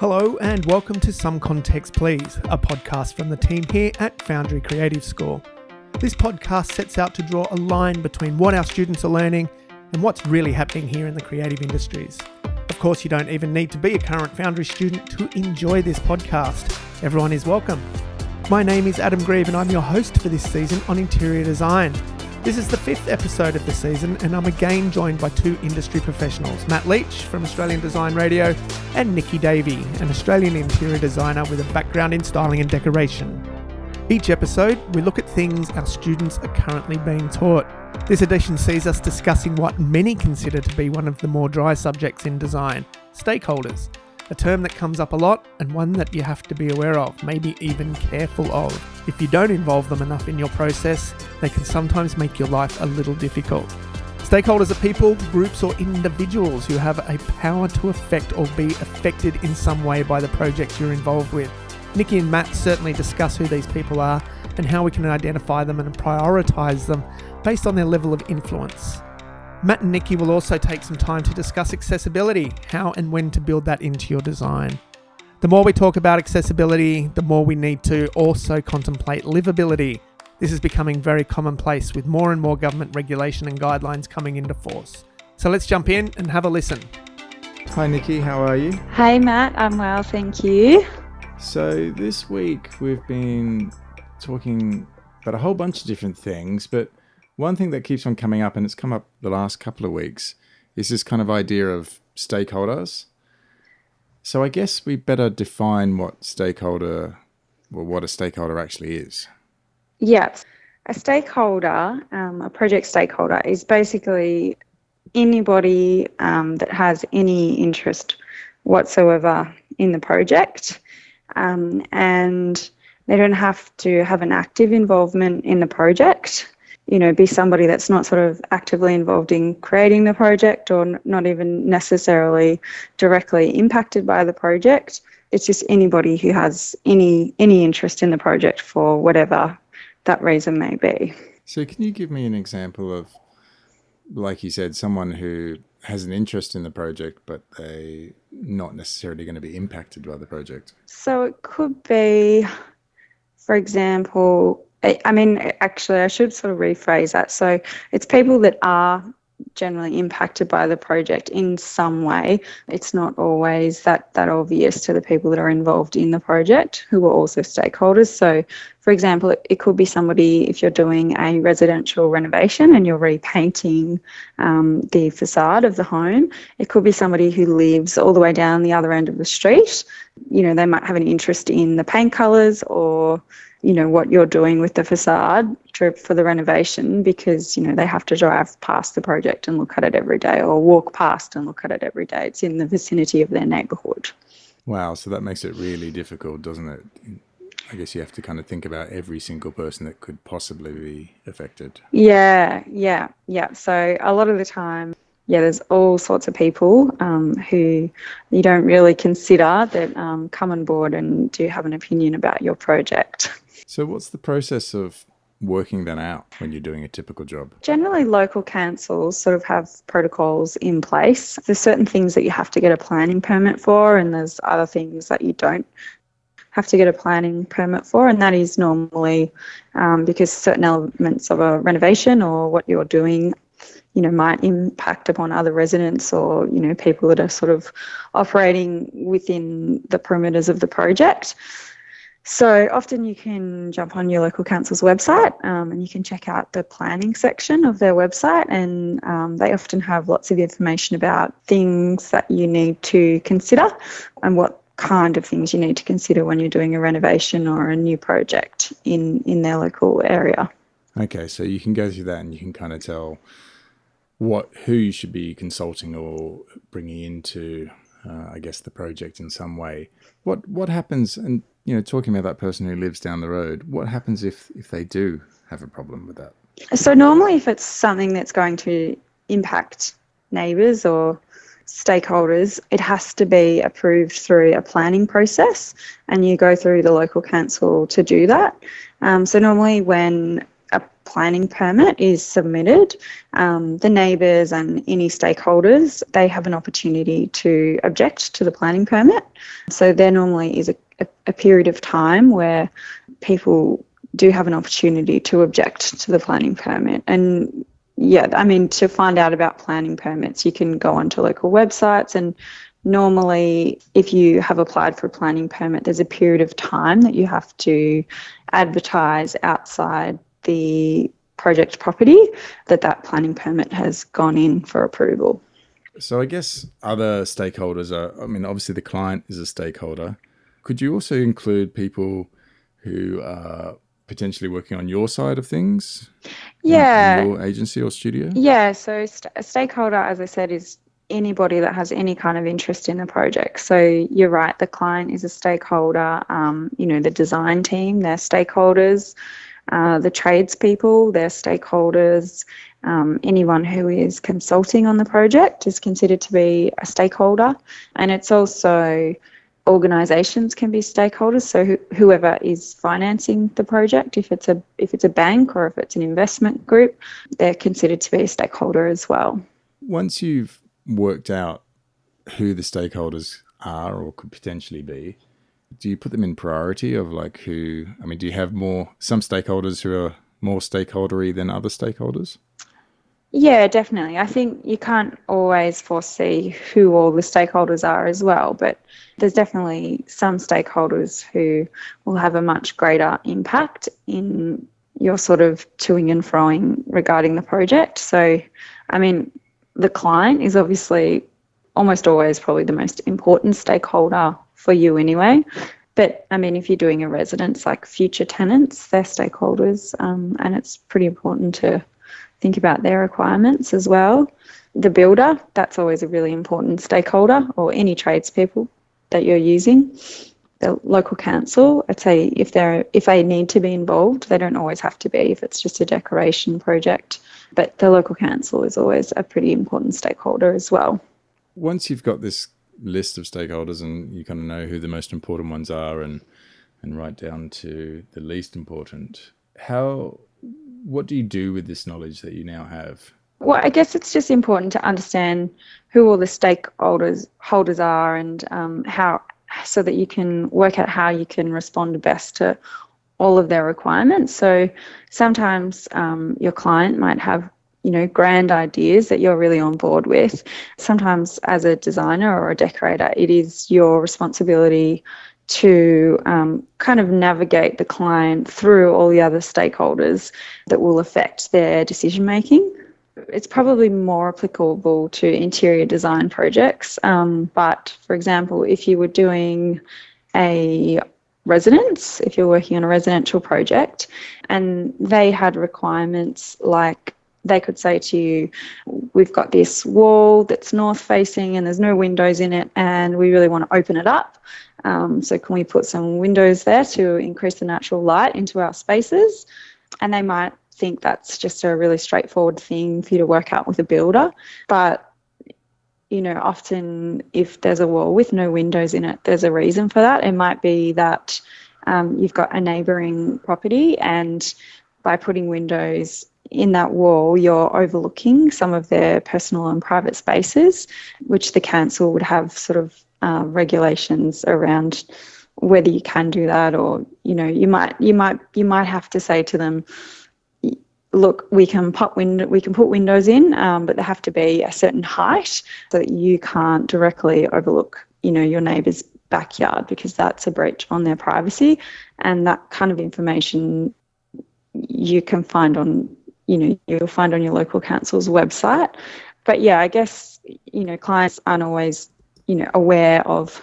Hello, and welcome to Some Context Please, a podcast from the team here at Foundry Creative School. This podcast sets out to draw a line between what our students are learning and what's really happening here in the creative industries. Of course, you don't even need to be a current Foundry student to enjoy this podcast. Everyone is welcome. My name is Adam Grieve, and I'm your host for this season on interior design. This is the fifth episode of the season, and I'm again joined by two industry professionals Matt Leach from Australian Design Radio and Nikki Davey, an Australian interior designer with a background in styling and decoration. Each episode, we look at things our students are currently being taught. This edition sees us discussing what many consider to be one of the more dry subjects in design stakeholders a term that comes up a lot and one that you have to be aware of, maybe even careful of. If you don't involve them enough in your process, they can sometimes make your life a little difficult. Stakeholders are people, groups, or individuals who have a power to affect or be affected in some way by the project you're involved with. Nikki and Matt certainly discuss who these people are and how we can identify them and prioritise them based on their level of influence. Matt and Nikki will also take some time to discuss accessibility, how and when to build that into your design. The more we talk about accessibility, the more we need to also contemplate livability. This is becoming very commonplace with more and more government regulation and guidelines coming into force. So let's jump in and have a listen. Hi, Nikki, how are you? Hey, Matt, I'm well, thank you. So, this week we've been talking about a whole bunch of different things, but one thing that keeps on coming up, and it's come up the last couple of weeks, is this kind of idea of stakeholders. So I guess we better define what stakeholder, well, what a stakeholder actually is. Yes. A stakeholder, um, a project stakeholder, is basically anybody um, that has any interest whatsoever in the project. Um, and they don't have to have an active involvement in the project you know, be somebody that's not sort of actively involved in creating the project or not even necessarily directly impacted by the project. It's just anybody who has any any interest in the project for whatever that reason may be. So, can you give me an example of, like you said, someone who has an interest in the project, but they not necessarily going to be impacted by the project? So it could be, for example, I mean, actually, I should sort of rephrase that. So it's people that are generally impacted by the project in some way. It's not always that that obvious to the people that are involved in the project who are also stakeholders. So, for example, it, it could be somebody if you're doing a residential renovation and you're repainting um, the facade of the home. It could be somebody who lives all the way down the other end of the street. You know, they might have an interest in the paint colours or you know what you're doing with the facade for the renovation because you know they have to drive past the project and look at it every day or walk past and look at it every day. It's in the vicinity of their neighborhood. Wow. So that makes it really difficult doesn't it? I guess you have to kind of think about every single person that could possibly be affected. Yeah. Yeah. Yeah. So a lot of the time yeah, there's all sorts of people um, who you don't really consider that um, come on board and do have an opinion about your project. So, what's the process of working that out when you're doing a typical job? Generally, local councils sort of have protocols in place. There's certain things that you have to get a planning permit for, and there's other things that you don't have to get a planning permit for, and that is normally um, because certain elements of a renovation or what you're doing you know might impact upon other residents or you know people that are sort of operating within the perimeters of the project so often you can jump on your local council's website um, and you can check out the planning section of their website, and um, they often have lots of information about things that you need to consider and what kind of things you need to consider when you're doing a renovation or a new project in in their local area. Okay, so you can go through that and you can kind of tell what who you should be consulting or bringing into, uh, I guess, the project in some way. What what happens and you know, talking about that person who lives down the road, what happens if if they do have a problem with that? So normally, if it's something that's going to impact neighbours or stakeholders, it has to be approved through a planning process, and you go through the local council to do that. Um, so normally, when a planning permit is submitted, um, the neighbours and any stakeholders they have an opportunity to object to the planning permit. So there normally is a, a, a period of time where people do have an opportunity to object to the planning permit and yeah, I mean, to find out about planning permits, you can go onto local websites and normally if you have applied for a planning permit there's a period of time that you have to advertise outside the project property that that planning permit has gone in for approval so i guess other stakeholders are i mean obviously the client is a stakeholder could you also include people who are potentially working on your side of things yeah your agency or studio yeah so st- a stakeholder as i said is anybody that has any kind of interest in the project. So you're right, the client is a stakeholder. Um, you know, the design team, they're stakeholders. Uh, the tradespeople, they're stakeholders. Um, anyone who is consulting on the project is considered to be a stakeholder, and it's also organisations can be stakeholders. So wh- whoever is financing the project, if it's a if it's a bank or if it's an investment group, they're considered to be a stakeholder as well. Once you've worked out who the stakeholders are or could potentially be, do you put them in priority of like who? I mean, do you have more some stakeholders who are more stakeholdery than other stakeholders? Yeah, definitely. I think you can't always foresee who all the stakeholders are as well, but there's definitely some stakeholders who will have a much greater impact in your sort of toing and froing regarding the project. So, I mean, the client is obviously almost always probably the most important stakeholder for you anyway. But I mean, if you're doing a residence like future tenants, they're stakeholders, um, and it's pretty important to think about their requirements as well. The builder, that's always a really important stakeholder, or any tradespeople that you're using. The local council, I'd say if they're if they need to be involved, they don't always have to be if it's just a decoration project. But the local council is always a pretty important stakeholder as well. Once you've got this list of stakeholders and you kind of know who the most important ones are and and right down to the least important, how what do you do with this knowledge that you now have? Well, I guess it's just important to understand who all the stakeholders holders are and um, how so that you can work out how you can respond best to all of their requirements. So sometimes um, your client might have you know grand ideas that you're really on board with. Sometimes as a designer or a decorator, it is your responsibility to um, kind of navigate the client through all the other stakeholders that will affect their decision making. It's probably more applicable to interior design projects. Um, but for example, if you were doing a residence, if you're working on a residential project, and they had requirements like they could say to you, We've got this wall that's north facing and there's no windows in it, and we really want to open it up. Um, so, can we put some windows there to increase the natural light into our spaces? And they might think that's just a really straightforward thing for you to work out with a builder. But you know, often if there's a wall with no windows in it, there's a reason for that. It might be that um, you've got a neighbouring property, and by putting windows in that wall, you're overlooking some of their personal and private spaces, which the council would have sort of uh, regulations around whether you can do that, or you know, you might you might you might have to say to them, look, we can put we can put windows in, um, but they have to be a certain height so that you can't directly overlook, you know, your neighbour's backyard because that's a breach on their privacy, and that kind of information you can find on, you know, you'll find on your local council's website. But yeah, I guess you know clients aren't always, you know, aware of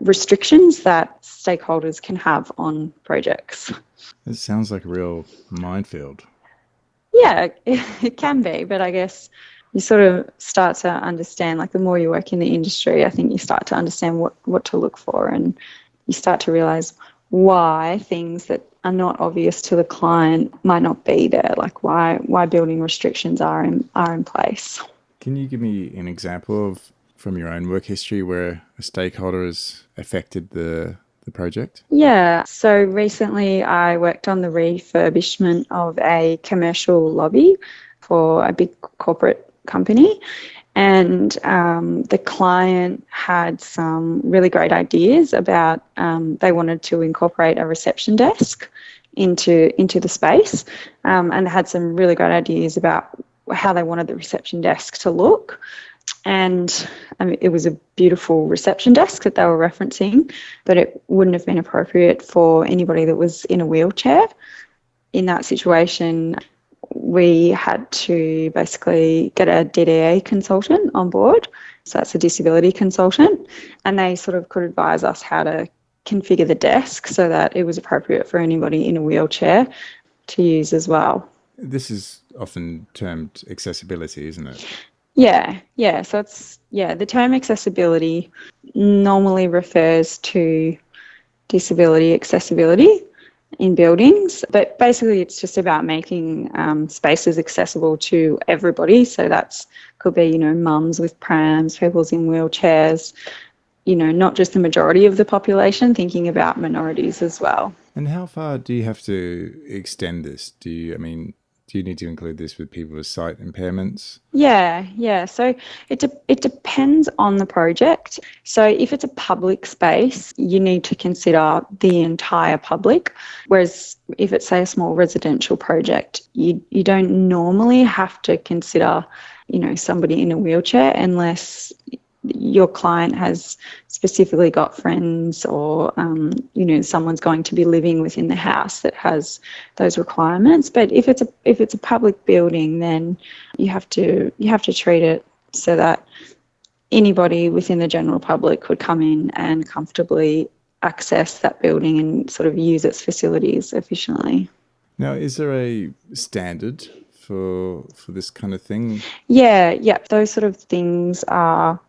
restrictions that stakeholders can have on projects. It sounds like a real minefield. Yeah, it, can be, but I guess you sort of start to understand, like the more you work in the industry, I think you start to understand what, what to look for and you start to realize why things that are not obvious to the client might not be there, like why why building restrictions are in are in place. Can you give me an example of from your own work history where a stakeholder has affected the the project? Yeah, so recently I worked on the refurbishment of a commercial lobby for a big corporate company. And um, the client had some really great ideas about um, they wanted to incorporate a reception desk into into the space, um, and had some really great ideas about how they wanted the reception desk to look. And I mean, it was a beautiful reception desk that they were referencing, but it wouldn't have been appropriate for anybody that was in a wheelchair. In that situation, we had to basically get a DDA consultant on board. So that's a disability consultant. And they sort of could advise us how to configure the desk so that it was appropriate for anybody in a wheelchair to use as well. This is often termed accessibility, isn't it? Yeah, yeah. So it's, yeah, the term accessibility normally refers to disability accessibility in buildings. But basically, it's just about making um, spaces accessible to everybody. So that's could be, you know, mums with prams, people in wheelchairs, you know, not just the majority of the population, thinking about minorities as well. And how far do you have to extend this? Do you, I mean, do you need to include this with people with sight impairments? Yeah, yeah. So it de- it depends on the project. So if it's a public space, you need to consider the entire public. Whereas if it's say a small residential project, you you don't normally have to consider, you know, somebody in a wheelchair unless your client has specifically got friends or um, you know someone's going to be living within the house that has those requirements. But if it's a if it's a public building then you have to you have to treat it so that anybody within the general public could come in and comfortably access that building and sort of use its facilities efficiently. Now is there a standard for for this kind of thing? Yeah yeah. Those sort of things are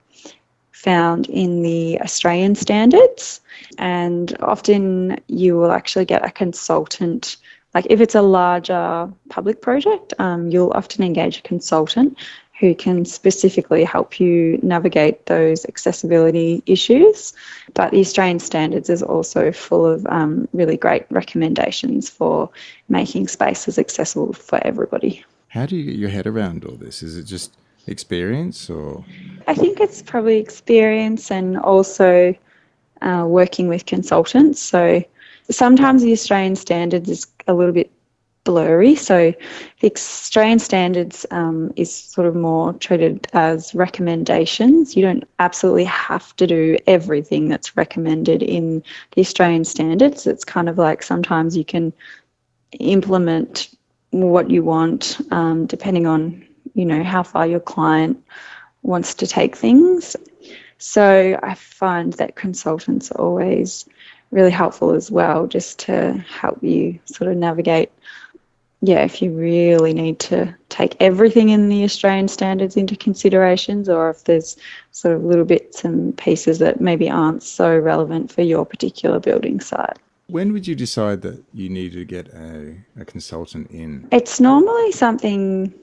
found in the Australian standards. And often you will actually get a consultant. Like if it's a larger public project, um, you'll often engage a consultant who can specifically help you navigate those accessibility issues. But the Australian Standards is also full of um, really great recommendations for making spaces accessible for everybody. How do you get your head around all this? Is it just experience or? I think it's probably experience and also uh, working with consultants. So sometimes the Australian standards is a little bit blurry. So the Australian standards um, is sort of more treated as recommendations. You don't absolutely have to do everything that's recommended in the Australian standards. It's kind of like sometimes you can implement what you want um, depending on you know how far your client wants to take things. So I find that consultants are always really helpful as well, just to help you sort of navigate. Yeah, if you really need to take everything in the Australian standards into considerations, or if there's sort of little bits and pieces that maybe aren't so relevant for your particular building site. When would you decide that you need to get a, a consultant in? It's normally something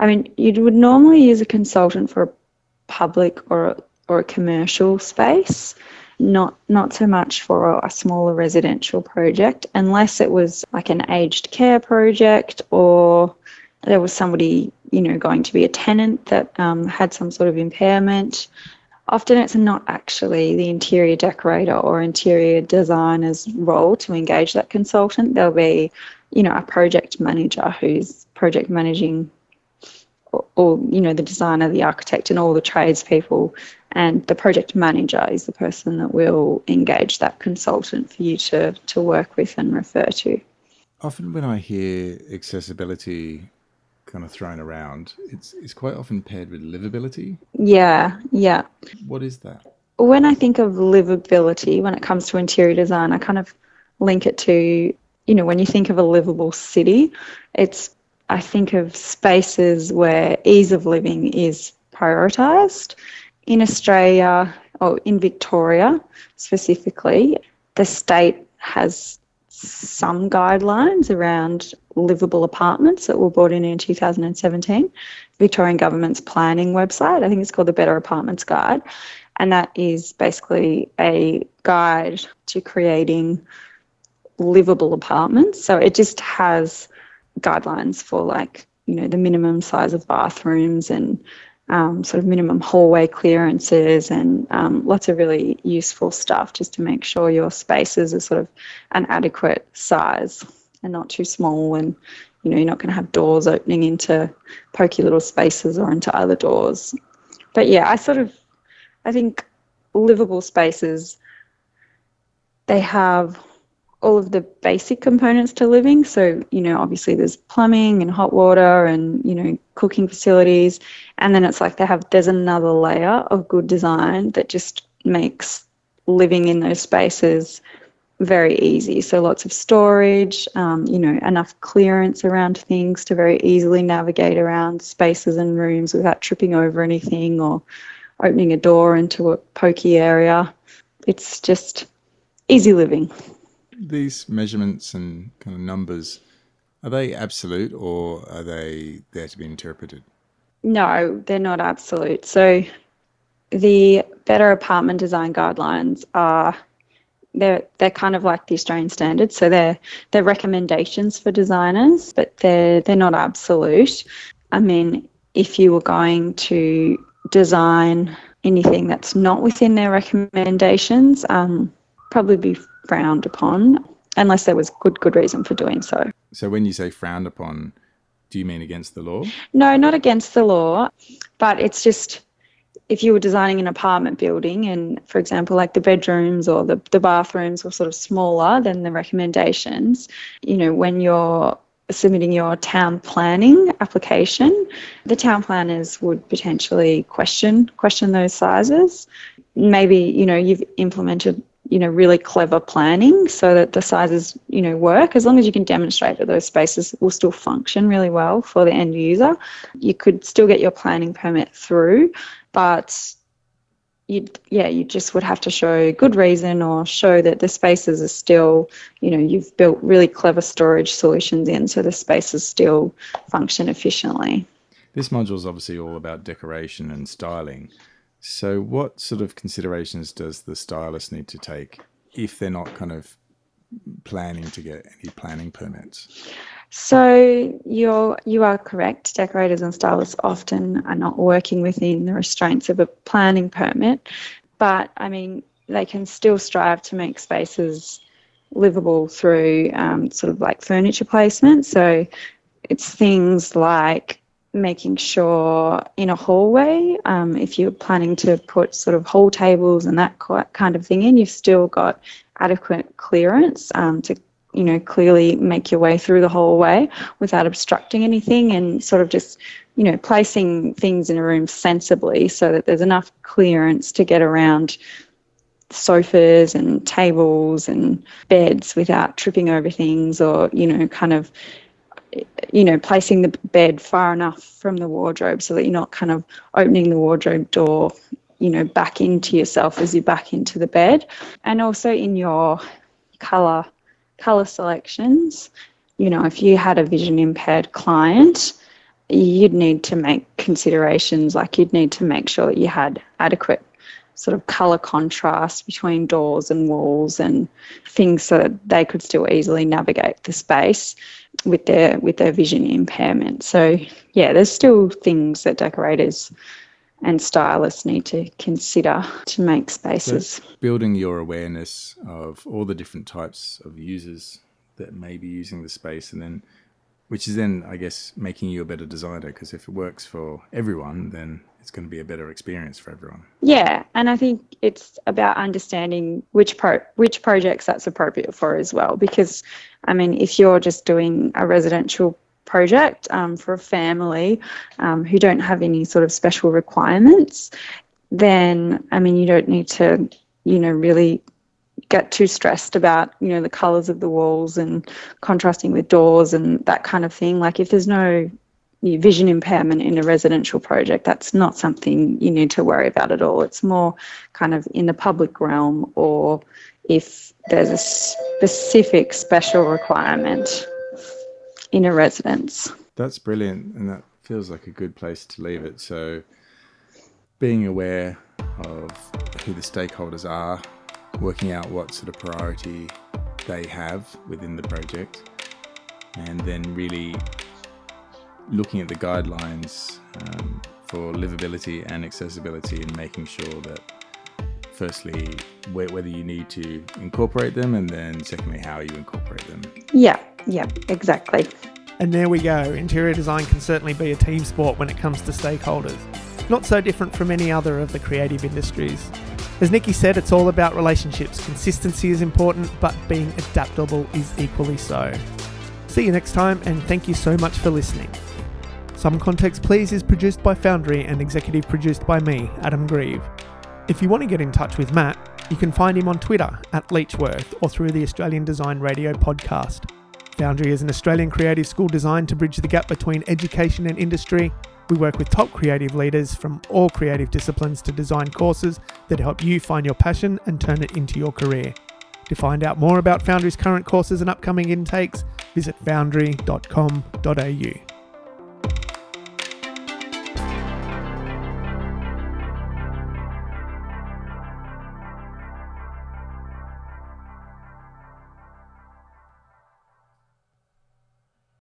I mean, you would normally use a consultant for a public or or a commercial space, not not so much for a, a smaller residential project, unless it was like an aged care project or there was somebody you know going to be a tenant that um, had some sort of impairment. Often it's not actually the interior decorator or interior designer's role to engage that consultant. There'll be, you know, a project manager who's project managing or, you know the designer, the architect, and all the tradespeople, and the project manager is the person that will engage that consultant for you to to work with and refer to. Often, when I hear accessibility kind of thrown around, it's it's quite often paired with livability. Yeah, yeah. What is that? When I think of livability, when it comes to interior design, I kind of link it to you know when you think of a livable city, it's I think of spaces where ease of living is prioritised. In Australia, or in Victoria specifically, the state has some guidelines around livable apartments that were brought in in 2017. Victorian government's planning website, I think it's called the Better Apartments Guide. and that is basically a guide to creating livable apartments. So it just has guidelines for like, you know, the minimum size of bathrooms and um, sort of minimum hallway clearances and um, lots of really useful stuff just to make sure your spaces are sort of an adequate size and not too small and you know you're not going to have doors opening into pokey little spaces or into other doors. But yeah i sort of i think livable spaces they have all of the basic components to living. So, you know, obviously there's plumbing and hot water and, you know, cooking facilities. And then it's like they have, there's another layer of good design that just makes living in those spaces very easy. So lots of storage, um, you know, enough clearance around things to very easily navigate around spaces and rooms without tripping over anything or opening a door into a pokey area. It's just easy living these measurements and kind of numbers are they absolute or are they there to be interpreted? No, they're not absolute. So the better apartment design guidelines are they're they're kind of like the Australian standards. So they're they're recommendations for designers, but they're they're not absolute. I mean, if you were going to design anything that's not within their recommendations, um, probably be frowned upon unless there was good good reason for doing so. So when you say frowned upon, do you mean against the law? No, not against the law, but it's just if you were designing an apartment building and for example like the bedrooms or the, the bathrooms were sort of smaller than the recommendations, you know, when you're submitting your town planning application, the town planners would potentially question question those sizes. Maybe, you know, you've implemented you know really clever planning so that the sizes you know work. As long as you can demonstrate that those spaces will still function really well for the end user you could still get your planning permit through. But you yeah you just would have to show good reason or show that the spaces are still you know you've built really clever storage solutions in so the spaces still function efficiently. This module is obviously all about decoration and styling so, what sort of considerations does the stylist need to take if they're not kind of planning to get any planning permits? So you're you are correct. Decorators and stylists often are not working within the restraints of a planning permit, but I mean they can still strive to make spaces livable through um, sort of like furniture placement. So it's things like making sure in a hallway, um, if you're planning to put sort of hall tables and that kind of thing in, you've still got adequate clearance um, to you know clearly make your way through the hallway without obstructing anything and sort of just you know placing things in a room sensibly so that there's enough clearance to get around sofas and tables and beds without tripping over things or you know kind of you know, placing the bed far enough from the wardrobe so that you're not kind of opening the wardrobe door, you know, back into yourself as you back into the bed. And also in your color color selections, you know, if you had a vision impaired client, you'd need to make considerations like you'd need to make sure that you had adequate sort of color contrast between doors and walls and things so that they could still easily navigate the space with their with their vision impairment. So yeah, there's still things that decorators and stylists need to consider to make spaces. So building your awareness of all the different types of users that may be using the space and then which is then I guess making you a better designer because if it works for everyone then it's going to be a better experience for everyone. Yeah, and I think it's about understanding which pro which projects that's appropriate for as well. Because, I mean, if you're just doing a residential project um, for a family um, who don't have any sort of special requirements, then I mean, you don't need to, you know, really get too stressed about you know the colors of the walls and contrasting with doors and that kind of thing like if there's no vision impairment in a residential project, that's not something you need to worry about at all. It's more kind of in the public realm or if there's a specific special requirement in a residence. That's brilliant. And that feels like a good place to leave it. So, being aware of who the stakeholders are, working out what sort of priority they have within the project, and then really looking at the guidelines um, for livability and accessibility and making sure that firstly whether you need to incorporate them and then secondly how you incorporate them. Yeah yeah exactly. And there we go. Interior design can certainly be a team sport when it comes to stakeholders. Not so different from any other of the creative industries. As nikki said it's all about relationships. Consistency is important but being adaptable is equally so. See you next time and thank you so much for listening some Context Please is produced by Foundry and executive produced by me, Adam Grieve. If you want to get in touch with Matt, you can find him on Twitter at Leechworth or through the Australian Design Radio podcast. Foundry is an Australian creative school designed to bridge the gap between education and industry. We work with top creative leaders from all creative disciplines to design courses that help you find your passion and turn it into your career. To find out more about Foundry's current courses and upcoming intakes, visit foundry.com.au.